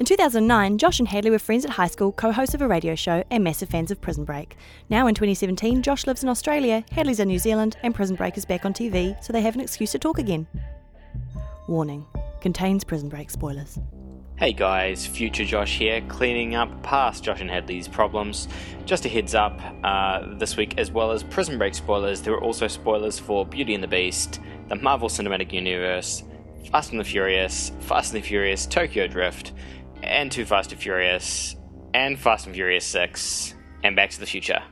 In 2009, Josh and Hadley were friends at high school, co hosts of a radio show, and massive fans of Prison Break. Now in 2017, Josh lives in Australia, Hadley's in New Zealand, and Prison Break is back on TV, so they have an excuse to talk again. Warning contains Prison Break spoilers. Hey guys, future Josh here, cleaning up past Josh and Hadley's problems. Just a heads up, uh, this week, as well as Prison Break spoilers, there are also spoilers for Beauty and the Beast, the Marvel Cinematic Universe, Fast and the Furious, Fast and the Furious Tokyo Drift, and Too Fast and Furious, and Fast and Furious 6, and Back to the Future.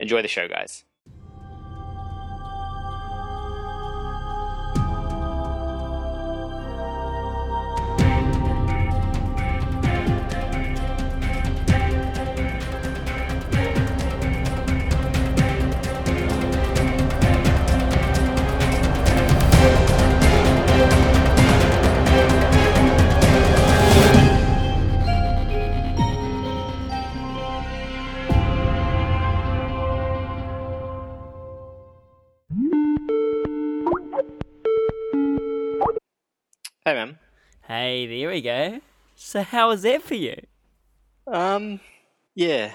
Enjoy the show, guys. Hey, man. Hey, there we go. So, how was that for you? Um, yeah.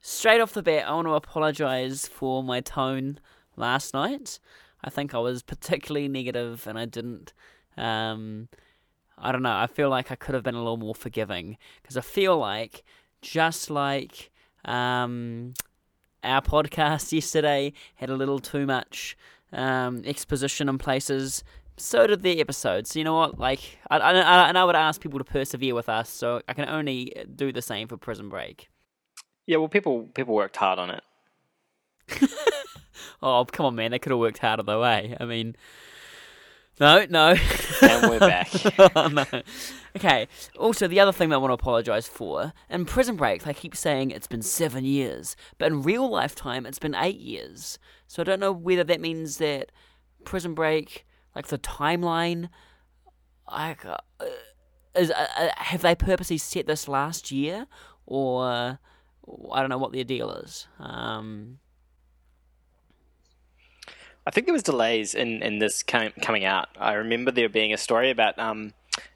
Straight off the bat, I want to apologise for my tone last night. I think I was particularly negative and I didn't. Um, I don't know. I feel like I could have been a little more forgiving because I feel like, just like um, our podcast yesterday had a little too much um, exposition in places, so did the episodes. So you know what? Like, I, I, and I would ask people to persevere with us, so I can only do the same for Prison Break. Yeah, well, people people worked hard on it. Oh, come on, man. They could have worked harder, though, eh? I mean, no, no. And we're back. oh, no. Okay. Also, the other thing that I want to apologise for in Prison Break, they keep saying it's been seven years, but in real lifetime, it's been eight years. So I don't know whether that means that Prison Break, like the timeline, like, uh, is uh, uh, have they purposely set this last year, or I don't know what their deal is. Um, I think there was delays in, in this com- coming out. I remember there being a story about um,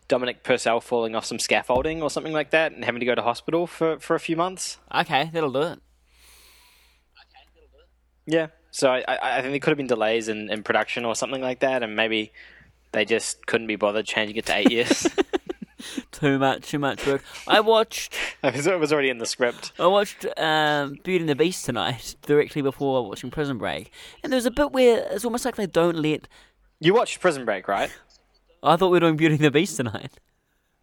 Dominic Purcell falling off some scaffolding or something like that and having to go to hospital for, for a few months. okay, that'll do it. Yeah. So I, I, think there could have been delays in, in production or something like that, and maybe they just couldn't be bothered changing it to eight years. Too much, too much work. I watched, it was- it was already in the script. I watched um, Beauty and the Beast tonight, directly before watching Prison Break, and there's a bit where it's almost like they don't let. You watched Prison Break, right? I thought we were doing Beauty and the Beast tonight.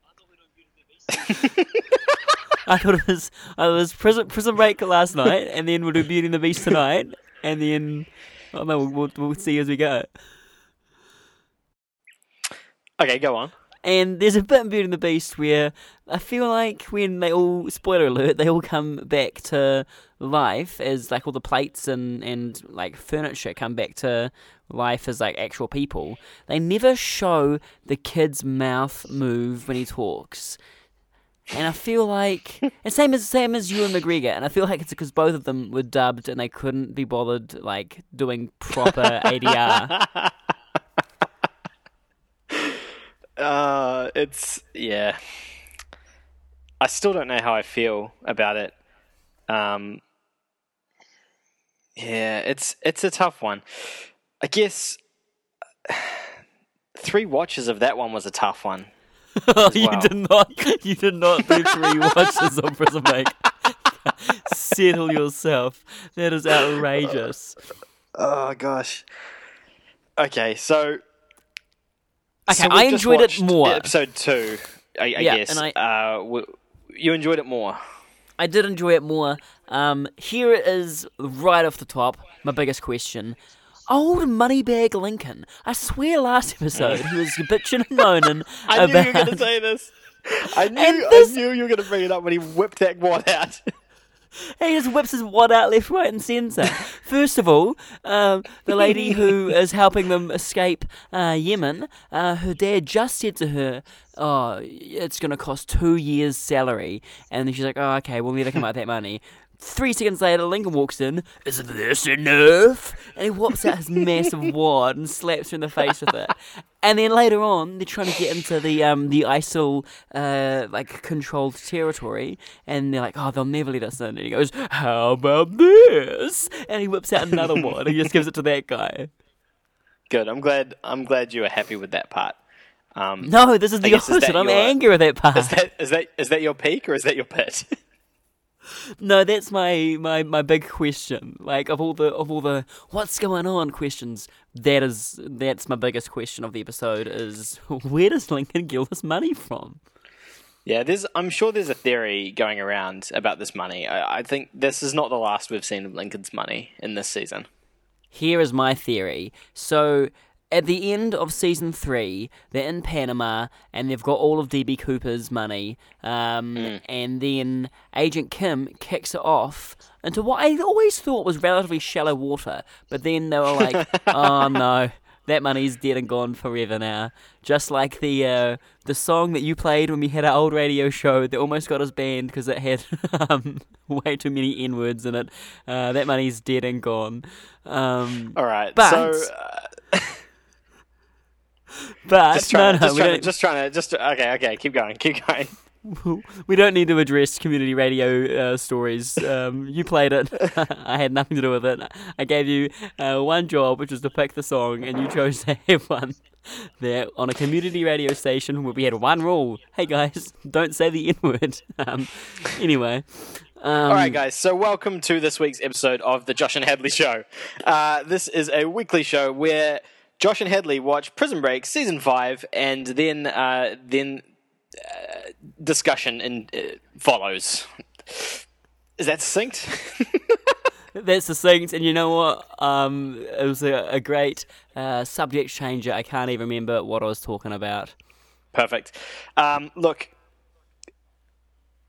I thought we'd doing Beauty and the Beast tonight. I thought it was I was Prison Prison Break last night, and then we'll do Beauty and the Beast tonight, and then oh no, we'll, we'll, we'll see as we go. Okay, go on. And there's a bit in Beauty and the Beast where I feel like when they all spoiler alert, they all come back to life as like all the plates and, and like furniture come back to life as like actual people. They never show the kid's mouth move when he talks. And I feel like it's same as same as Ewan McGregor, and I feel like it's because both of them were dubbed and they couldn't be bothered like doing proper ADR. Uh, it's yeah. I still don't know how I feel about it. Um, yeah, it's it's a tough one. I guess three watches of that one was a tough one. you did not. You did not do three watches of Prison Break. Settle yourself. That is outrageous. Oh gosh. Okay, so Okay, so I enjoyed it more. Episode two, I, I Yeah, guess. and I- uh, w- you enjoyed it more. I did enjoy it more. Um, here it is, right off the top. My biggest question: Old Moneybag Lincoln. I swear, last episode he was bitching and moaning I knew you were going to say this. I knew, this- I knew you were going to bring it up when he whipped that wad out. He just whips his wad out left, right, and centre. First of all, um, the lady who is helping them escape uh, Yemen, uh, her dad just said to her, "Oh, it's going to cost two years' salary," and she's like, "Oh, okay, we'll never come out with that money." Three seconds later, Lincoln walks in. Is this enough? And he whops out his massive wad and slaps her in the face with it. And then later on, they're trying to get into the um the ISIL uh like controlled territory, and they're like, oh, they'll never let us in. And he goes, how about this? And he whips out another wad and he just gives it to that guy. Good. I'm glad. I'm glad you were happy with that part. Um, No, this is I the guess, is opposite. I'm your- angry with that part. is that is that is that your peak or is that your pit? No, that's my, my, my big question. Like of all the of all the what's going on questions, that is that's my biggest question of the episode is where does Lincoln get this money from? Yeah, there's. I'm sure there's a theory going around about this money. I, I think this is not the last we've seen of Lincoln's money in this season. Here is my theory. So at the end of season three, they're in Panama and they've got all of DB Cooper's money. Um, And then Agent Kim kicks it off into what I always thought was relatively shallow water. But then they were like, oh no. That money's dead and gone forever now. Just like the uh, the song that you played when we had our old radio show that almost got us banned because it had um, way too many N words in it. Uh, that money's dead and gone. Um, All right, But- so uh, but just trying, no, just, we trying to, just trying to, just okay, okay, keep going, keep going. we don't need to address community radio uh, stories. Um, you played it. I had nothing to do with it. I gave you uh, one job, which was to pick the song, and you chose to have one there on a community radio station where we had one rule. Hey guys, don't say the N word. Um, anyway. Um, All right, guys. So, welcome to this week's episode of the Josh and Hadley Show. Uh, this is a weekly show where Josh and Hadley watch Prison Break season five, and then uh, then uh, discussion and uh, follows. Is that succinct? That's things, and you know what? Um, it was a, a great uh, subject changer. I can't even remember what I was talking about. Perfect. Um, look,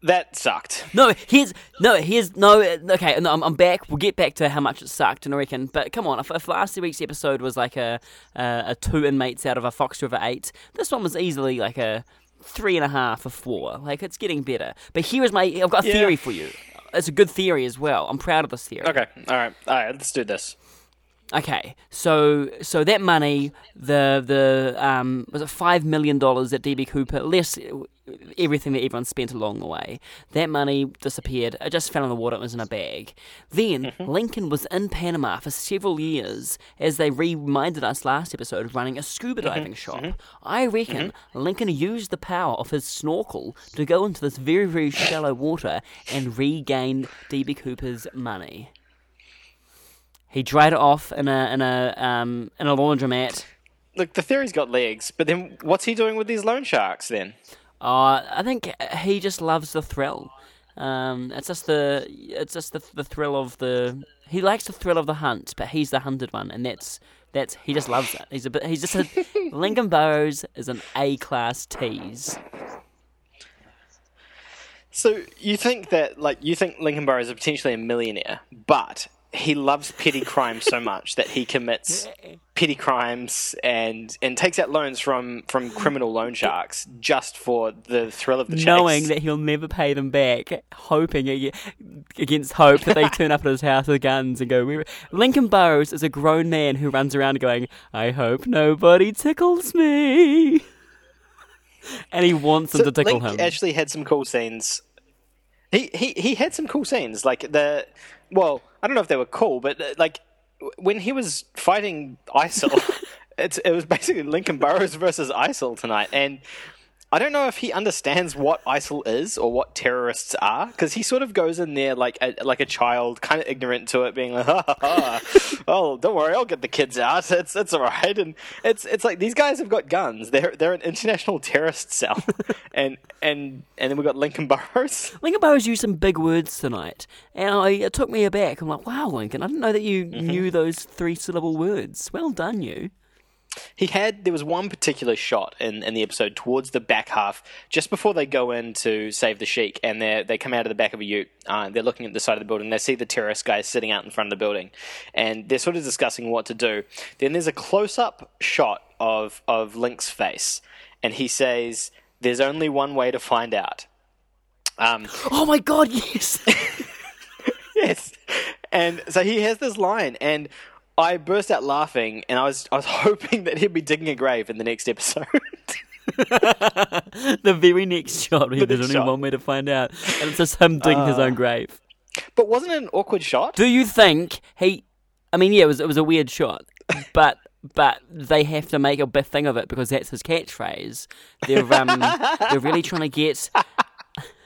that sucked. No, here's no, here's no. Okay, no, I'm, I'm back. We'll get back to how much it sucked, and I reckon. But come on, if, if last week's episode was like a a, a two inmates out of a Fox River eight, this one was easily like a three and a half or four. Like it's getting better. But here is my. I've got a Yeah. theory for you. It's a good theory as well. I'm proud of this theory. Okay. All right. All right. Let's do this. Okay, so so that money, the the um was it five million dollars that DB Cooper less everything that everyone spent along the way. That money disappeared. It just fell in the water. It was in a bag. Then mm-hmm. Lincoln was in Panama for several years, as they reminded us last episode, running a scuba mm-hmm. diving shop. Mm-hmm. I reckon Lincoln used the power of his snorkel to go into this very very shallow water and regain DB Cooper's money. He dried it off in a in a um in a laundromat. Look, the theory's got legs, but then what's he doing with these loan sharks then? Uh, I think he just loves the thrill. Um, it's just the it's just the the thrill of the he likes the thrill of the hunt, but he's the hunted one, and that's that's he just loves it. He's a bit he's just a Lincoln Burrows is an A class tease. So you think that, like, you think Lincoln Burrows is potentially a millionaire, but he loves petty crime so much that he commits petty crimes and and takes out loans from from criminal loan sharks just for the thrill of the chase. knowing that he'll never pay them back, hoping against hope that they turn up at his house with guns and go. "We-" Lincoln Burrows is a grown man who runs around going, "I hope nobody tickles me," and he wants them So to tickle Link him. actually had some cool scenes. He, he he had some cool scenes, like the well, I don't know if they were cool, but uh, like when he was fighting ISIL, it's it was basically Lincoln Burrows versus ISIL tonight, and I don't know if he understands what ISIL is or what terrorists are, because he sort of goes in there like a, like a child, kind of ignorant to it, being like, ha, ha. "Oh, don't worry, I'll get the kids out. It's it's all right." And it's it's like these guys have got guns. They're they're an international terrorist cell, and and and then we have got Lincoln Burrows. Lincoln Burrows used some big words tonight, and I, it took me aback. I'm like, "Wow, Lincoln! I didn't know that you mm-hmm. knew those three syllable words. Well done, you." He had there was one particular shot in, in the episode towards the back half, just before they go in to save the sheik, and they they come out of the back of a ute. Uh, they're looking at the side of the building. They see the terrorist guys sitting out in front of the building, and they're sort of discussing what to do. Then there's a close up shot of of Link's face, and he says, "There's only one way to find out." Um, Oh my God, yes! yes. And so he has this line, and I burst out laughing, and I was I was hoping that he'd be digging a grave in the next episode. the very next shot, The there's next only shot. one way to find out, and it's just him digging his own grave. but wasn't it an awkward shot? Do you think he? I mean, yeah, it was it was a weird shot, but but they have to make a big thing of it because that's his catchphrase. They're um they're really trying to get.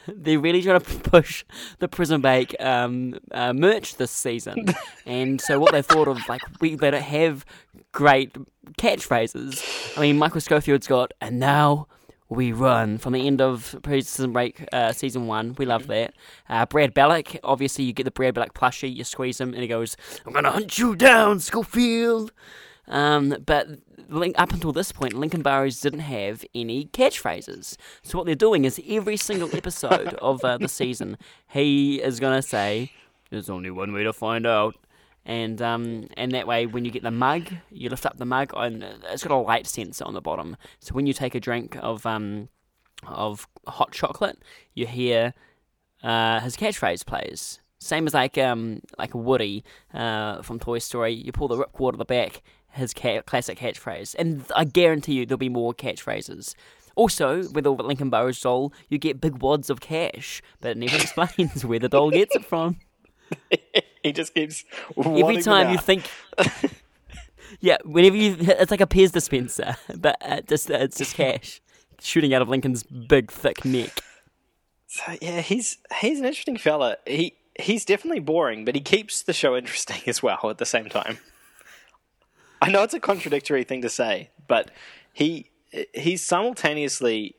They're really trying to push the Prison Break um, uh, merch this season, and so what they thought of like we they don't have great catchphrases. I mean, Michael Scofield's got and now we run from the end of Prison Break uh, season one. We love that. Uh, Brad Bellick, obviously, you get the Brad Bellick plushie, you squeeze him, and he goes, "I'm gonna hunt you down, Scofield." Um, but up until this point, Lincoln Burrows didn't have any catchphrases. So what they're doing is every single episode of uh, the season, he is gonna say, "There's only one way to find out." And um, and that way, when you get the mug, you lift up the mug, and it's got a light sensor on the bottom. So when you take a drink of um, of hot chocolate, you hear uh, his catchphrase plays. Same as like um like Woody uh, from Toy Story. You pull the ripcord at the back, his ca- classic catchphrase, and I guarantee you there'll be more catchphrases. Also, with all the Lincoln Burrows doll, you get big wads of cash, but it never explains where the doll gets it from. he just keeps Every time you think, yeah, whenever you, it's like a Pez dispenser, but uh, just uh, it's just cash shooting out of Lincoln's big thick neck. So yeah, he's he's an interesting fella. He he's definitely boring, but he keeps the show interesting as well at the same time. I know it's a contradictory thing to say, but he he's simultaneously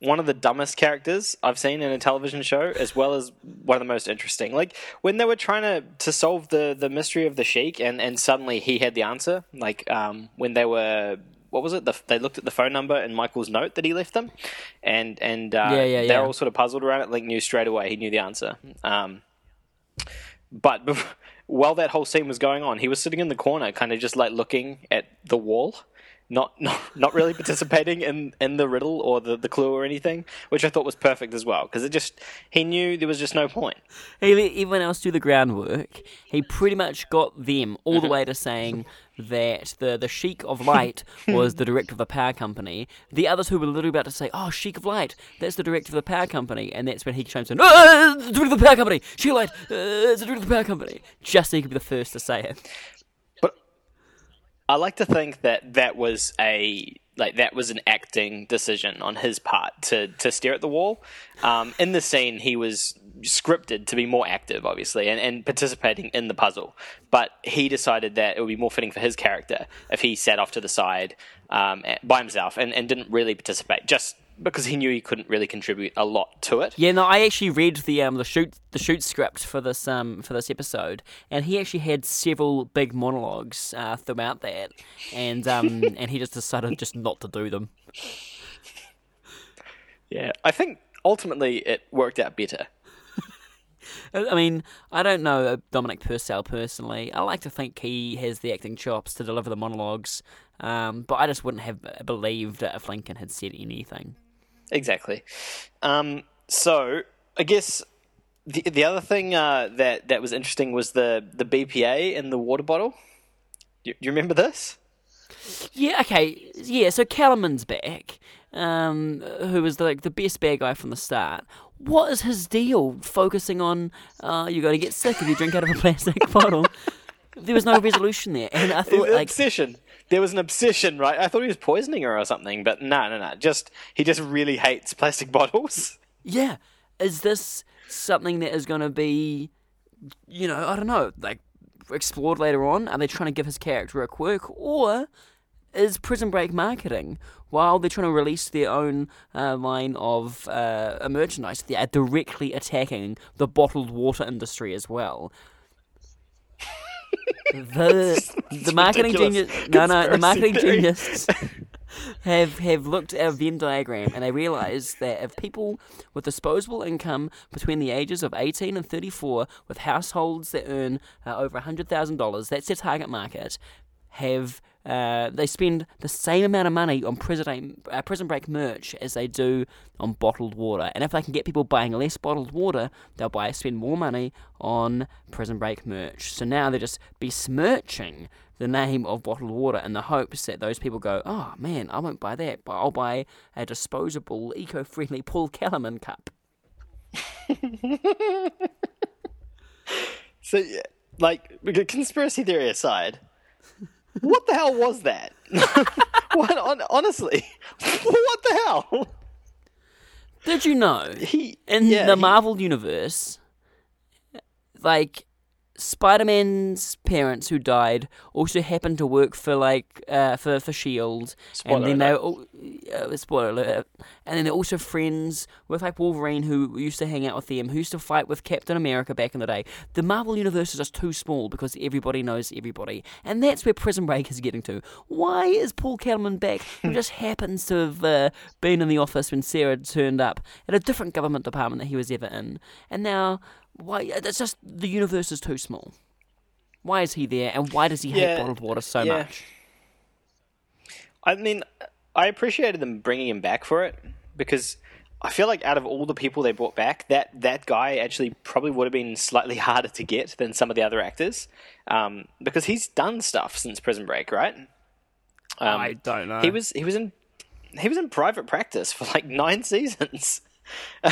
one of the dumbest characters I've seen in a television show, as well as one of the most interesting. Like when they were trying to, to solve the, the mystery of the sheik, and, and suddenly he had the answer. Like um, when they were, what was it? The, they looked at the phone number and Michael's note that he left them, and and uh, Yeah, yeah, they're all sort of puzzled around it. Link knew straight away; he knew the answer. Um, but bef- while that whole scene was going on, he was sitting in the corner, kind of just like looking at the wall, not not, not really participating in, in the riddle or the, the clue or anything, which I thought was perfect as well because it just he knew there was just no point. He let everyone else do the groundwork. He pretty much got them all the way to saying that the, the Sheik of Light was the director of the power company. The others who were literally about to say, oh, Sheik of Light, that's the director of the power company. And that's when he chimes in, oh, the director of the power company. Sheik of Light, uh, it's the director of the power company. Just so he could be the first to say it. I like to think that that was a like that was an acting decision on his part to to stare at the wall. Um, in the scene, he was scripted to be more active, obviously, and, and participating in the puzzle. But he decided that it would be more fitting for his character if he sat off to the side um, by himself and, and didn't really participate, just because he knew he couldn't really contribute a lot to it. Yeah, no, I actually read the um the shoot the shoot script for this um for this episode, and he actually had several big monologues uh, throughout that, and um and he just decided just not to do them. Yeah, I think ultimately it worked out better. I mean, I don't know Dominic Purcell personally. I like to think he has the acting chops to deliver the monologues, um, but I just wouldn't have believed it if Lincoln had said anything. Exactly. Um, so I guess the the other thing uh, that that was interesting was the the BPA in the water bottle. Do you, you remember this? Yeah, okay, yeah. So Kellerman's back, um, who was like the best bad guy from the start. What is his deal? Focusing on uh, you're going to get sick if you drink out of a plastic bottle. There was no resolution there, and I thought like obsession. There was an obsession, right? I thought he was poisoning her or something, but no, no, no. Just he just really hates plastic bottles. Yeah. Is this something that is going to be, you know, I don't know, like explored later on? Are they trying to give his character a quirk? Or is Prison Break marketing while they're trying to release their own uh, line of uh, merchandise? They are directly attacking the bottled water industry as well. The the marketing ridiculous genius no no the marketing theory. genius have have looked at a Venn diagram and they realise that if people with disposable income between the ages of 18 and 34, with households that earn uh, over $100,000, that's their target market. Have uh, they spend the same amount of money on prison, uh, prison break merch as they do on bottled water. And if they can get people buying less bottled water, they'll buy spend more money on prison break merch. So now they're just besmirching the name of bottled water in the hopes that those people go, oh man, I won't buy that, but I'll buy a disposable, eco-friendly Paul Kellerman cup. so, like, conspiracy theory aside, what the hell was that? what, honestly, what the hell? Did you know he, in yeah, the he, Marvel universe, like Spider Man's parents who died also happened to work for like uh, for for Shield, Spoiler and then alert. they uh, spoiler alert, and then they're also friends with like Wolverine who used to hang out with them, who used to fight with Captain America back in the day. The Marvel universe is just too small because everybody knows everybody, and that's where Prison Break is getting to. Why is Paul Kellerman back? who just happens to have uh, been in the office when Sarah turned up at a different government department that he was ever in, and now why? It's just the universe is too small. Why is he there, and why does he hate bottled water so yeah. much? I mean, I appreciated them bringing him back for it because I feel like out of all the people they brought back, that that guy actually probably would have been slightly harder to get than some of the other actors um, because he's done stuff since Prison Break, right? Um, I don't know. He was he was in he was in private practice for like nine seasons.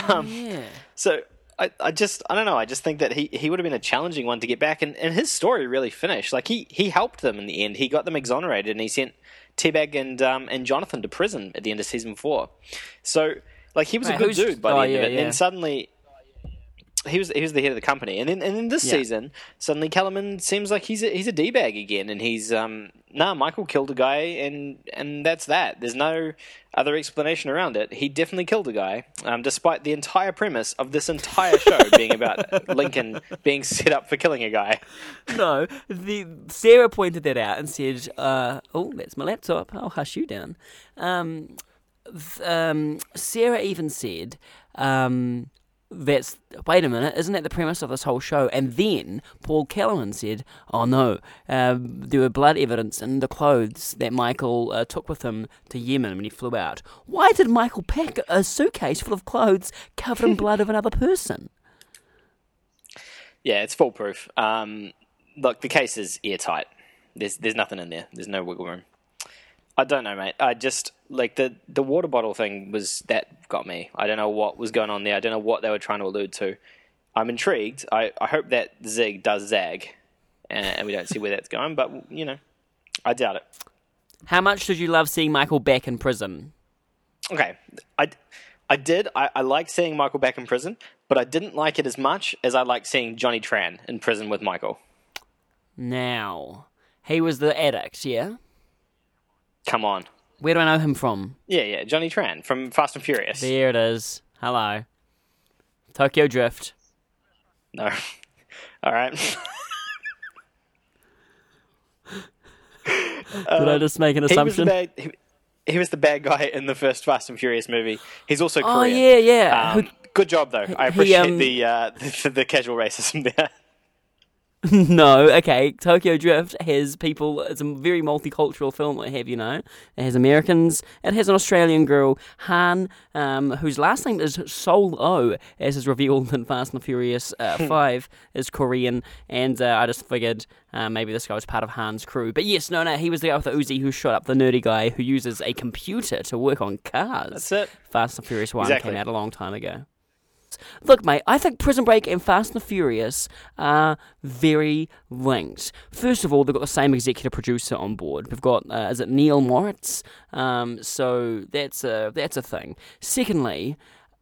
um, yeah. so I, I just I don't know. I just think that he, he would have been a challenging one to get back, and, and his story really finished. Like he, he helped them in the end. He got them exonerated, and he sent T-Bag and um, and Jonathan to prison at the end of season four. So like he was Wait, a good dude by the oh, end of yeah, it. And yeah. then suddenly he was he was the head of the company, and then and then this Yeah. season suddenly Kellerman seems like he's a, he's a d bag again, and he's um nah Michael killed a guy, and and that's that. There's no other explanation around it. He definitely killed a guy, um, despite the entire premise of this entire show being about Lincoln being set up for killing a guy. No, the Sarah pointed that out and said, uh, "Oh, that's my laptop. I'll hush you down." Um, th- um, Sarah even said, um, "That's wait a minute, isn't that the premise of this whole show?" And then Paul Kellerman said, "Oh no, um, there were blood evidence in the clothes that Michael uh, took with him to Yemen when he flew out. Why did Michael pack a suitcase full of clothes covered in blood of another person?" Yeah, it's foolproof. Um, look, the case is airtight. There's there's nothing in there. There's no wiggle room. I don't know, mate. I just like the the water bottle thing was that got me. I don't know what was going on there. I don't know what they were trying to allude to. I'm intrigued. I, I hope that zig does zag, and, and we don't see where that's going. But you know, I doubt it. How much did you love seeing Michael back in prison? Okay, I, I did. I, I liked seeing Michael back in prison, but I didn't like it as much as I liked seeing Johnny Tran in prison with Michael. Now, he was the addict, yeah? Come on, Where do I know him from? yeah, yeah, Johnny Tran from Fast and Furious. There it is. Hello. Tokyo Drift. No, all right. Did I just make an Uh, he was assumption? bad. He, he was the bad guy in the first Fast and Furious movie. He's also Korean. Oh, yeah, yeah. Um, good job though. I he, appreciate um, the, uh, the the casual racism there. no, okay. Tokyo Drift has people. It's a very multicultural film. I have you know. It has Americans. It has an Australian girl, Han, um, whose last name is Seoul-Oh, as is revealed in Fast and Furious uh, Five, is Korean. And uh, I just figured uh, maybe this guy was part of Han's crew. But yes, no, no, he was the guy with the Uzi who shot up the nerdy guy who uses a computer to work on cars. That's it. Fast and Furious 1 Exactly. came out a long time ago. Look, mate, I think Prison Break and Fast and Furious are very linked. First of all, they've got the same executive producer on board. We've got, uh, is it Neil Moritz? Um, so that's a, that's a thing. Secondly,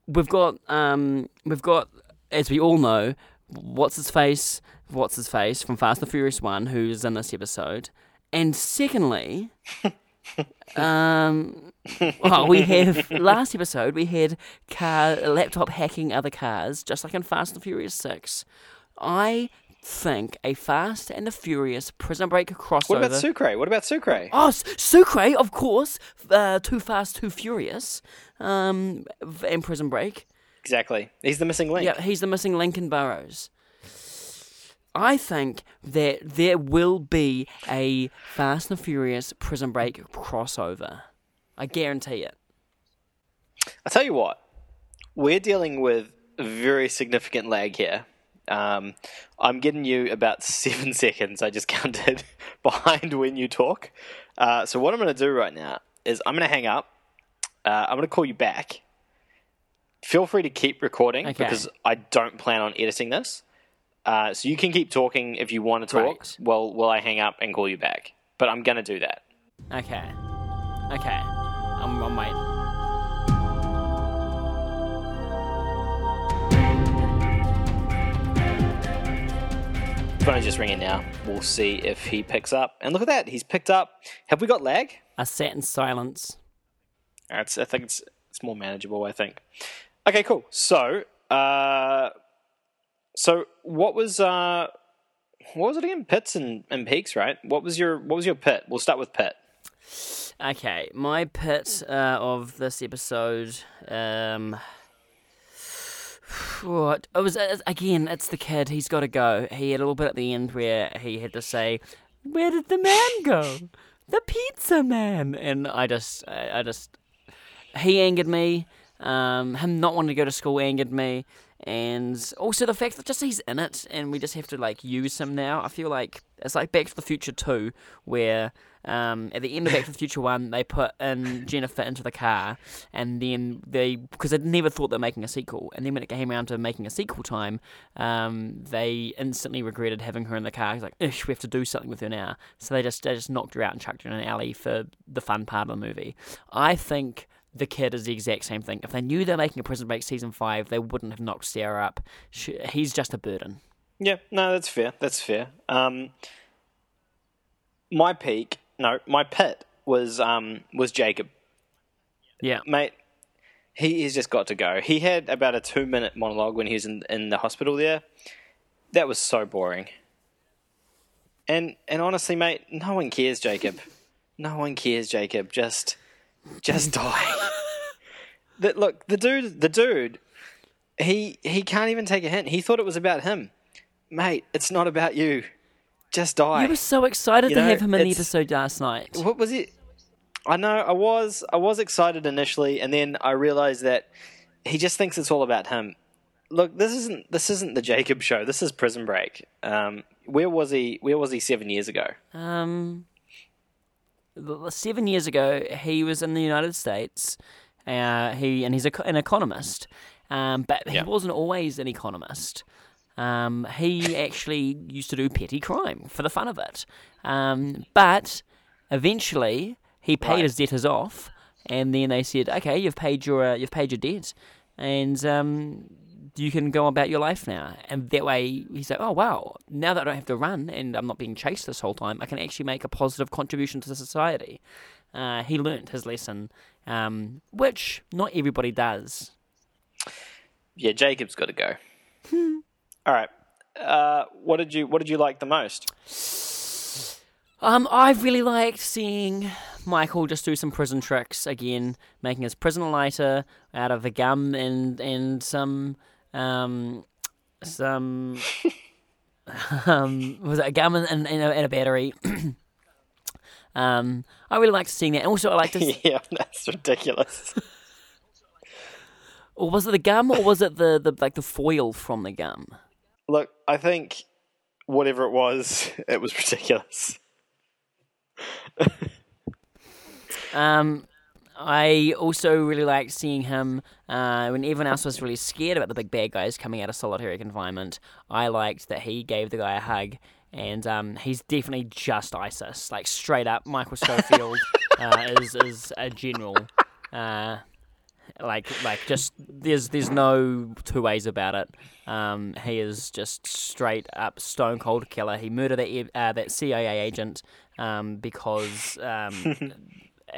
we've got, um, we've got, as we all know, what's his face, what's his face from Fast and Furious 1, who's in this episode. And secondly, um, well, we have last episode we had car laptop hacking other cars, just like in Fast and Furious Six. I think a Fast and the Furious Prison Break crossover. What about Sucre? What about Sucre? Oh, Sucre, of course. Uh, too Fast, Too Furious. Um, and Prison Break. Exactly. He's the missing link. Yeah, he's the missing link in Burrows. I think that there will be a Fast and Furious Prison Break crossover. I guarantee it. I tell you what, we're dealing with very significant lag here. Um, I'm getting you about seven seconds. I just counted behind when you talk. Uh, so what I'm going to do right now is I'm going to hang up. Uh, I'm going to call you back. Feel free to keep recording Okay. because I don't plan on editing this. Uh, so you can keep talking if you want to talk. Great. Well, will I hang up and call you back? But I'm going to do that. Okay. Okay. I'm, I'm waiting. Phone's just ringing now. We'll see if he picks up. And look at that, he's picked up. Have we got lag? I sat in silence. That's, I think it's it's more manageable. I think. Okay, cool. So, uh, so what was uh, what was it again? Pits and, and peaks, right? What was your what was your pit? We'll start with pit. Okay, my pit uh, of this episode. Um, what it was uh, again? It's the kid. He's got to go. He had a little bit at the end where he had to say, "Where did the man go? The pizza man." And I just, I, I just, he angered me. Um, him not wanting to go to school angered me, and also the fact that just he's in it, and we just have to like use him now. I feel like it's like Back to the Future Two, where um, at the end of Back to the Future One, they put in Jennifer into the car, and then they because they never thought they were making a sequel, and then when it came around to making a sequel time, um, they instantly regretted having her in the car. He's like, Ish, we have to do something with her now. So they just they just knocked her out and chucked her in an alley for the fun part of the movie. I think the kid is the exact same thing. If they knew they're making a Prison Break season five, they wouldn't have knocked Sarah up. She, he's just a burden. Yeah, no, that's fair. That's fair. Um, my peak, no, my pit was um was Jacob. Yeah. mate, he has just got to go. He had about a two minute monologue when he was in in the hospital there. That was so boring. And and honestly, mate, no one cares, Jacob. No one cares, Jacob. Just just die. that look, the dude the dude he he can't even take a hint. He thought it was about him. Mate, it's not about you. Just die. You were so excited You to know, have him in the episode last night. what was it? I know I was I was excited initially, and then I realized that he just thinks it's all about him. Look, this isn't this isn't the Jacob show. This is Prison Break. Um, where was he? Where was he seven years ago? Um, seven years ago, he was in the United States. Uh, he and he's a, an economist, um, but he Yeah. wasn't always an economist. Um, he actually used to do petty crime for the fun of it. Um, but eventually, he paid Right. his debtors off, and then they said, "Okay, you've paid your uh, you've paid your debt, and um, you can go about your life now." And that way, he's like, "Oh wow! Now that I don't have to run and I'm not being chased this whole time, I can actually make a positive contribution to society." Uh, he learnt his lesson, um, which not everybody does. Yeah, Jacob's got to go. all right. Uh, what did you What did you like the most? Um, I really liked seeing Michael just do some prison tricks again, making his prison lighter out of a gum and and some um some um was it a gum and, and, and, a, and a battery. um, I really liked seeing that. And also, I liked to, yeah, that's ridiculous. or was it the gum or was it the, the like the foil from the gum? Look, I think whatever it was, it was ridiculous. Um, I also really liked seeing him uh, when everyone else was really scared about the big bad guys coming out of solitary confinement. I liked that he gave the guy a hug, and um, he's definitely just ISIS, like straight up. Michael Scofield uh, is is a general. Uh, like like just there's there's no two ways about it. Um, he is just straight up stone cold killer. He murdered that uh, that CIA agent um, because um,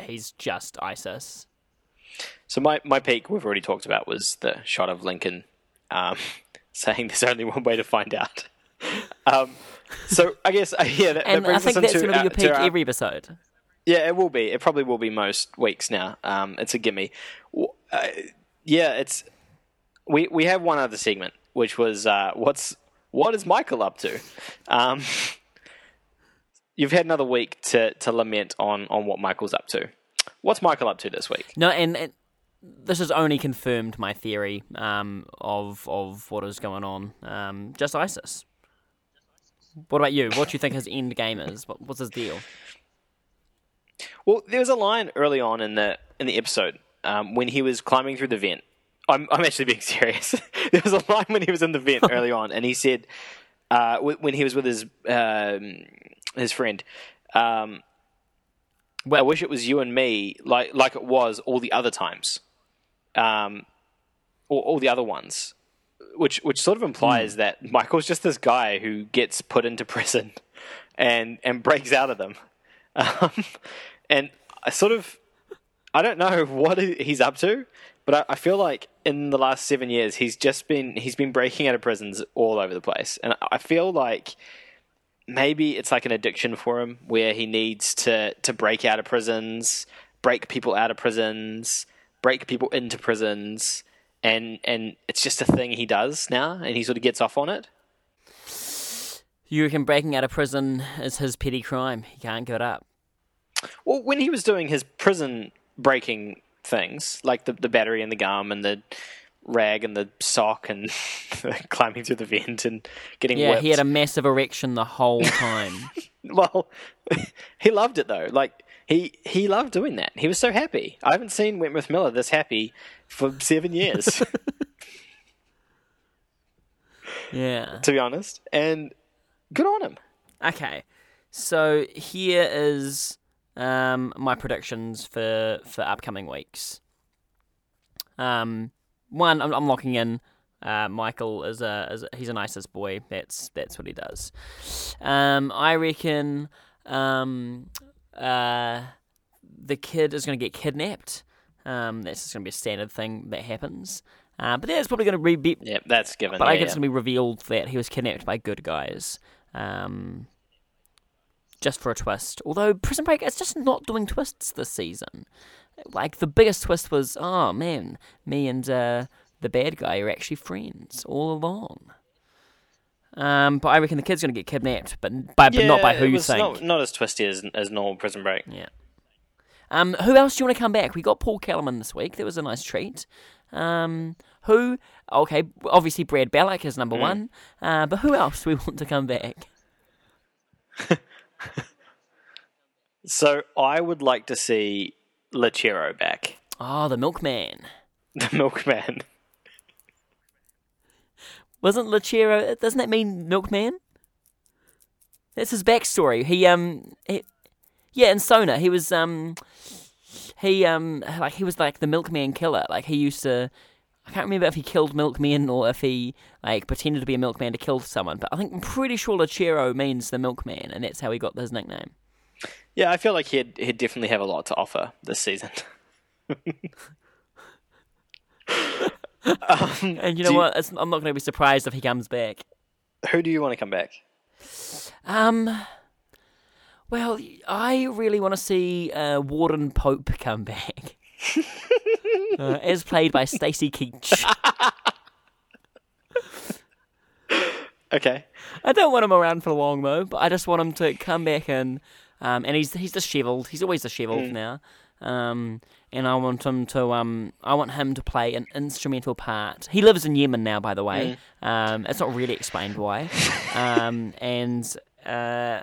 he's just ISIS. So my, my peak we've already talked about was the shot of Lincoln um, saying there's only one way to find out. Um, so I guess uh, yeah, that, that And I brings think us that's going to be our- your peak our- every episode. Yeah, it will be. It probably will be most weeks now. Um, it's a gimme. Uh, yeah, it's we we have one other segment which was uh, what's what is Michael up to? Um, you've had another week to, to lament on, on what Michael's up to. What's Michael up to this week? No, and, and this has only confirmed my theory um, of of what is going on. Um, just ISIS. What about you? What do you think his end game is? What, what's his deal? Well, there was a line early on in the in the episode um, when he was climbing through the vent. I'm I'm actually being serious. there was a line when he was in the vent early on, and he said uh, when he was with his um, his friend. Um, well, I wish it was you and me, like like it was all the other times, um, or all the other ones, which which sort of implies mm. that Michael's just this guy who gets put into prison, and and breaks out of them, um, and I sort of I don't know what he's up to, but I, I feel like in the last seven years he's just been he's been breaking out of prisons all over the place, and I feel like maybe it's like an addiction for him where he needs to to break out of prisons, break people out of prisons, break people into prisons, and and it's just a thing he does now, and he sort of gets off on it. You reckon breaking out of prison is his petty crime? He can't give it up. Well, when he was doing his prison breaking things, like the the battery and the gum and the rag and the sock and climbing through the vent and getting yeah whipped. he had a massive erection the whole time. Well he loved it though. Like he he loved doing that. He was so happy. I haven't seen wentworth miller this happy for seven years. Yeah. To be honest. And good on him. Okay. So here is um, my predictions for for upcoming weeks. Um one, I'm, I'm locking in. Uh, Michael is a, is a, he's a nicest boy. That's that's what he does. Um, I reckon um, uh, the kid is going to get kidnapped. Um, that's just going to be a standard thing that happens. Uh, but that's probably going to be. Yep, that's given. But yeah, I guess yeah. it's going to be revealed that he was kidnapped by good guys. Um, just for a twist. Although Prison Break is just not doing twists this season like the biggest twist was, oh man, me and uh, the bad guy are actually friends all along. Um, but I reckon the kid's going to get kidnapped, but by, yeah, but not by who you think. Not, not as twisty as, as normal Prison Break. Yeah. Um, who else do you want to come back? We got Paul Kellerman this week. That was a nice treat. Um, who? Okay, obviously Brad Bellick is number mm. one. Uh, but who else do we want to come back? so I would like to see Lechero back. Oh, the milkman. The milkman. Wasn't Lechero? Doesn't that mean milkman? That's his backstory. He um, he, yeah, in Sona, he was um, he um, like he was like the milkman killer. Like he used to. I can't remember if he killed milkmen or if he like pretended to be a milkman to kill someone. But I think I'm pretty sure Lechero means the milkman, and that's how he got his nickname. Yeah, I feel like he'd he'd definitely have a lot to offer this season. um, and you know what? You, I'm not going to be surprised if he comes back. Who do you want to come back? Um. Well, I really want to see uh, Warden Pope come back, uh, as played by Stacy Keach. okay. I don't want him around for long though, but I just want him to come back and um, and he's he's dishevelled. He's always dishevelled mm. now. Um, and I want him to um, I want him to play an instrumental part. He lives in Yemen now, by the way. Mm. Um, it's not really explained why. um, and uh,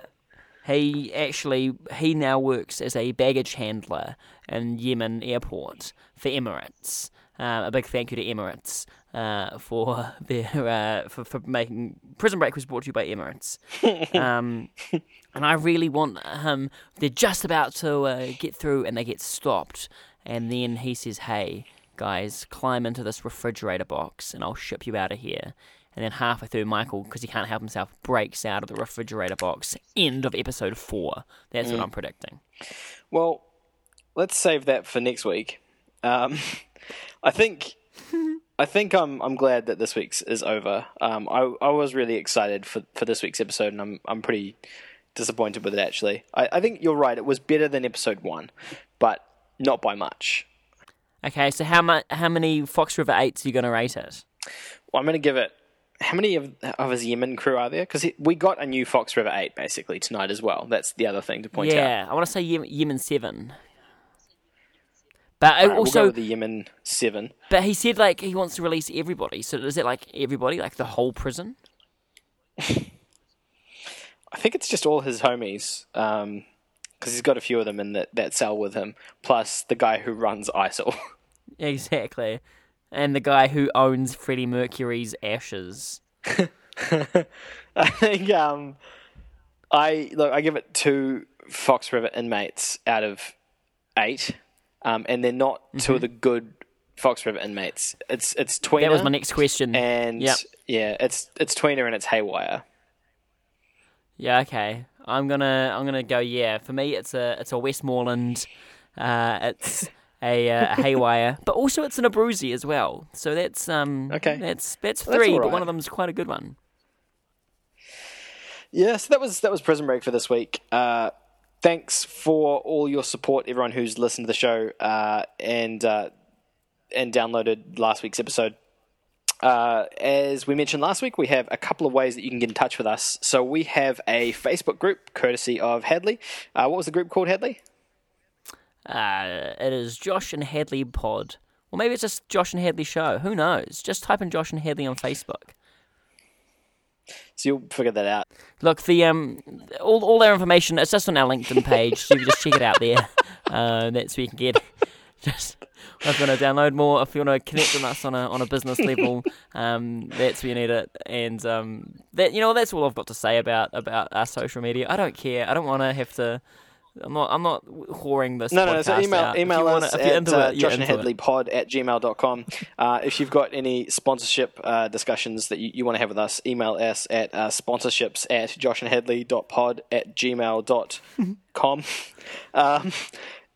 he actually he now works as a baggage handler in Yemen airport for Emirates. Uh, a big thank you to Emirates uh, for their uh, for, for making Prison Break was brought to you by Emirates. um, and I really want him. They're just about to uh, get through, and they get stopped, and then he says, "Hey guys, climb into this refrigerator box, and I'll ship you out of here." And then halfway through, Michael, because he can't help himself, breaks out of the refrigerator box. End of episode four. That's mm. what I'm predicting. Well, let's save that for next week. Um, I think I think I'm I'm glad that this week's is over. Um, I I was really excited for, for this week's episode, and I'm I'm pretty disappointed with it actually. I, I think you're right. It was better than episode one, but not by much. Okay, so how much how many Fox River eights are you going to rate it? Well, I'm going to give it how many of, of his Yemen crew are there? Because we got a new Fox River 8 basically tonight as well. That's the other thing to point out. Yeah, I want to say Yemen, Yemen 7. But All right, we'll also, go with the Yemen 7. but he said like he wants to release everybody. So is it like everybody, like the whole prison? I think it's just all his homies. Um, because he's got a few of them in that, that cell with him, plus the guy who runs ISIL. Exactly. And the guy who owns Freddie Mercury's ashes. I think um, I look. I give it two Fox River inmates out of eight, um, and they're not two of the good Fox River inmates. It's it's Tweener. Mm-hmm. That was my next question. And Yep. yeah, it's it's Tweener and it's Haywire. Yeah, okay. I'm gonna I'm gonna go. Yeah, for me, it's a it's a Westmoreland, uh, it's a, uh, a Haywire, but also it's an Abruzzi as well. So that's um Okay. That's that's Well, that's three, but one of them's quite a good one. Yeah, so that was that was Prison Break for this week. Uh, thanks for all your support, everyone who's listened to the show uh, and uh, and downloaded last week's episode. Uh, as we mentioned last week, we have a couple of ways that you can get in touch with us. So we have a Facebook group, courtesy of Hadley. Uh, what was the group called, Hadley? Uh, it is Josh and Hadley Pod, or maybe it's just Josh and Hadley Show. Who knows? Just type in Josh and Hadley on Facebook. So you'll figure that out. Look, the um, all all their information it's just on our LinkedIn page, so you can just check it out there. Uh, that's where you can get just if you want to download more, if you want to connect with us on a on a business level, um, that's where you need it. And um, that you know that's all I've got to say about about our social media. I don't care. I don't want to have to. I'm not. I'm not whoring this. No, no, no. So email out. Email wanna- us if at uh, it, Josh and it. Pod at gmail.com. Uh, if you've got any sponsorship uh, discussions that you, you want to have with us, email us at uh, sponsorships at joshandhadley.pod at gmail.com. um,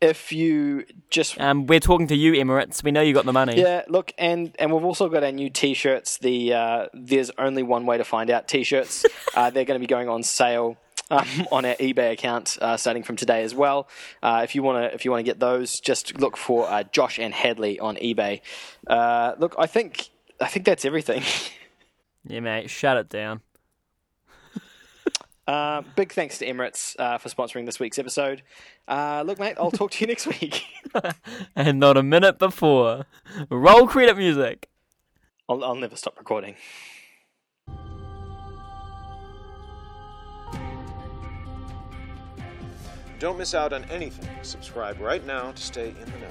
if you just Um, we're talking to you, Emirates. We know you got the money. yeah, look, and and we've also got our new T-shirts. The uh, there's only one way to find out T-shirts. uh, they're going to be going on sale. Um, on our eBay account, uh, starting from today as well. Uh, if you want to, if you want to get those, just look for uh, Josh and Hadley on eBay. Uh, look, I think, I think that's everything. Yeah, mate. Shut it down. Uh, big thanks to Emirates uh, for sponsoring this week's episode. Uh, look, mate, I'll talk to you next week. And not a minute before. Roll credit music. I'll, I'll never stop recording. Don't miss out on anything. Subscribe right now to stay in the know.